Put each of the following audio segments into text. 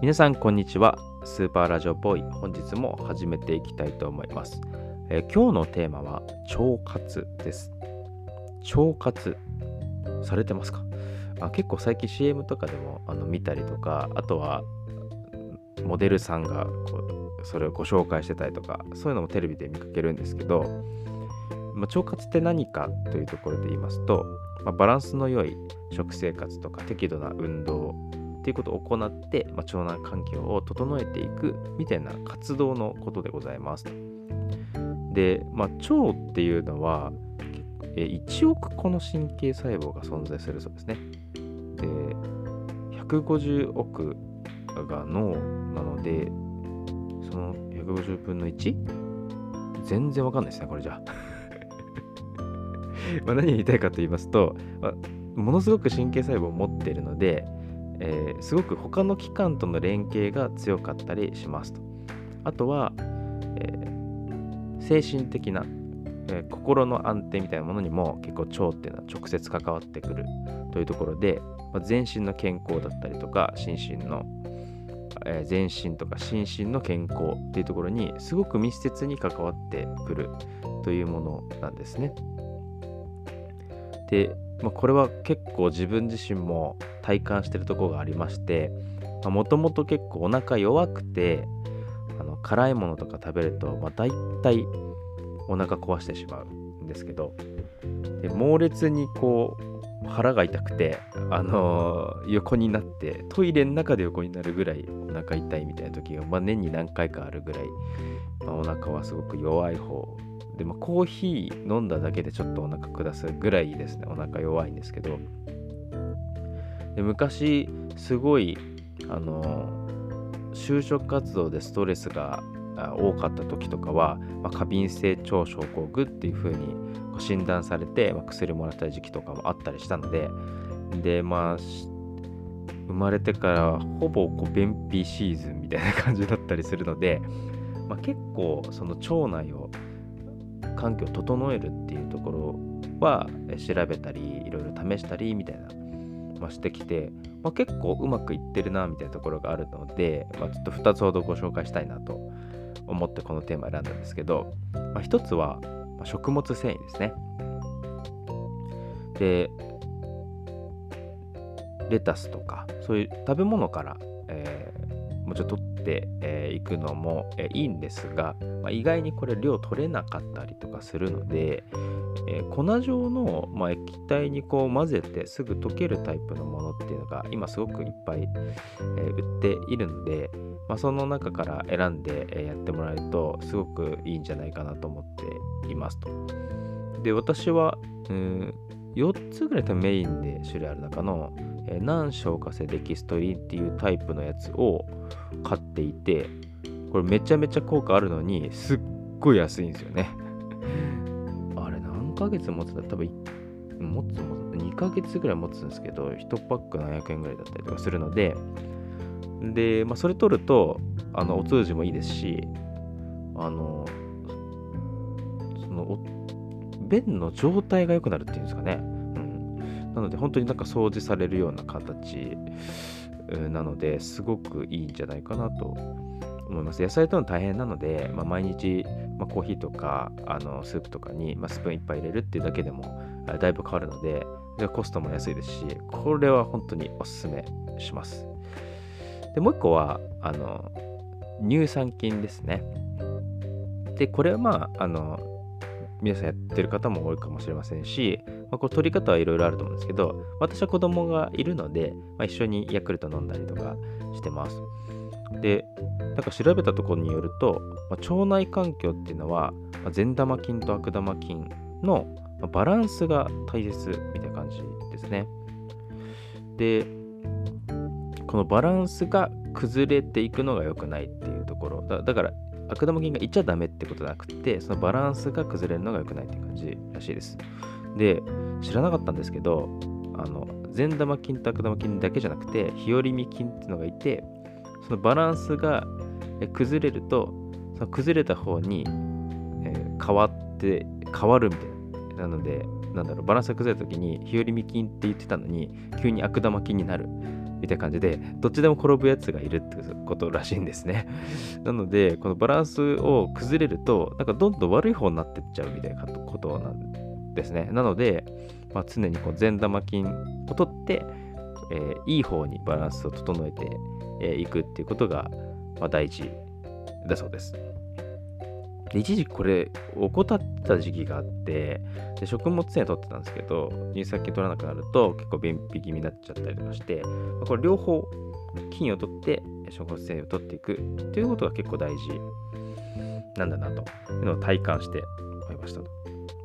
皆さんこんにちは。スーパーラジオボーイ本日も始めていきたいと思います、えー、今日のテーマは腸活です。腸活されてますか？あ結構最近 CM とかでもあの見たりとかあとはモデルさんがこうそれをご紹介してたりとかそういうのもテレビで見かけるんですけど、まあ、腸活って何かというところで言いますと、まあ、バランスの良い食生活とか適度な運動っていうことを行って、まあ、腸内環境を整えていくみたいな活動のことでございます。で、まあ、腸っていうのは1億個の神経細胞が存在するそうですね。で、150億が脳なので、その150分の 1? 全然わかんないですね、これじゃ まあ何言いたいかと言いますと、まあ、ものすごく神経細胞を持っているので、えー、すごく他の機関との連携が強かったりしますと。あとは、えー、精神的な、えー、心の安定みたいなものにも結構腸っていうのは直接関わってくるというところで、まあ、全身の健康だったりとか心身の、え、全身とか心身の健康っていうところにすごく密接に関わってくるというものなんですね。で、まあ、これは結構自分自身も体感してるとこがありましてもともと結構お腹弱くてあの辛いものとか食べると、まあ、大体お腹壊してしまうんですけどで猛烈にこう腹が痛くて、あのー、横になってトイレの中で横になるぐらいお腹痛いみたいな時が、まあ、年に何回かあるぐらい、まあ、お腹はすごく弱い方。で、まあ、コーヒー飲んだだけでちょっとお腹下すぐらいですね。お腹弱いんですけどで昔すごいあの就職活動でストレスが多かった時とかは、まあ、過敏性腸症候群っていう風に診断されて、まあ、薬もらった時期とかもあったりしたのででまあ生まれてからほぼこう便秘シーズンみたいな感じだったりするので、まあ、結構その腸内を環境を整えるっていうところは調べたりいろいろ試したりみたいなまあ、してきて、まあ、結構うまくいってるなみたいなところがあるので、まあ、ちょっと2つほどご紹介したいなと思ってこのテーマ選んだんですけど、まあ、1つは食物繊維ですね。で、レタスとかそういう食べ物から、えー、もうちょっと取ってい、えー、くのも、えー、いいんですが、まあ、意外にこれ量取れなかったりとかするので、えー、粉状の、まあ、液体にこう混ぜてすぐ溶けるタイプのものっていうのが今すごくいっぱい、えー、売っているので、まあ、その中から選んで、やってもらえるとすごくいいんじゃないかなと思っていますと。で私は、うん、4つぐらい多分メインで種類ある中の、えー、難消化性デキストリンっていうタイプのやつを買っていてこれめちゃめちゃ効果あるのにすっごい安いんですよね。ヶ月持つだ多分持つも2ヶ月ぐらい持つんですけど1パック700円ぐらいだったりとかするのでで、まあ、それ取るとあのお通じもいいですしあのその便の状態が良くなるっていうんですかね、うん、なので本当になんか掃除されるような形なのですごくいいんじゃないかなと思います。野菜との大変なので、まあ、毎日まあ、コーヒーとかあのスープとかに、まあ、スプーン1杯入れるっていうだけでもだいぶ変わるのででコストも安いですしこれは本当におすすめします。でもう一個はあの乳酸菌ですね。でこれはまああの皆さんやってる方も多いかもしれませんし、まあ、これ取り方はいろいろあると思うんですけど私は子供がいるので、まあ、一緒にヤクルト飲んだりとかしてます。で、なんか調べたところによると、まあ、腸内環境っていうのは、まあ、善玉菌と悪玉菌のバランスが大切みたいな感じですね。で、このバランスが崩れていくのが良くないっていうところ。だだから、悪玉菌がいっちゃダメってことじゃなくて、そのバランスが崩れるのが良くないっていう感じらしいです。で、知らなかったんですけど、あの善玉菌と悪玉菌だけじゃなくて、日和見菌っていうのがいて、そのバランスが崩れるとその崩れた方に、えー、変わって変わるみたいななのでなんだろうバランスが崩れた時に日和見菌って言ってたのに急に悪玉菌になるみたいな感じで、どっちでも転ぶやつがいるってことらしいんですね。なので、このバランスを崩れると、なんかどんどん悪い方になってっちゃうみたいなことなんですね。なので、まあ、常にこう善玉菌を取って、えー、いい方にバランスを整えて、えー、くっていうことが、まあ、大事だそうです。で一時これ怠った時期があってで食物繊維取ってたんですけど乳酸菌取らなくなると結構便秘気味になっちゃったりとかしてまこれ両方菌を取って食物繊維を取っていくということが結構大事なんだなというのを体感して思いましたと。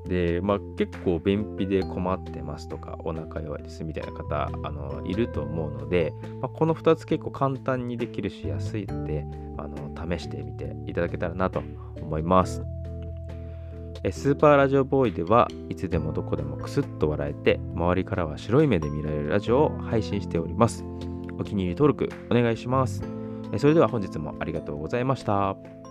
で、まあ、結構便秘で困ってますとかお腹弱いですみたいな方あのいると思うので、まあ、この2つ結構簡単にできるし安いのであの試してみていただけたらなと思います。スーパーラジオボーイではいつでもどこでもクスッと笑えて周りからは白い目で見られるラジオを配信しております。お気に入り登録お願いします。それでは本日もありがとうございました。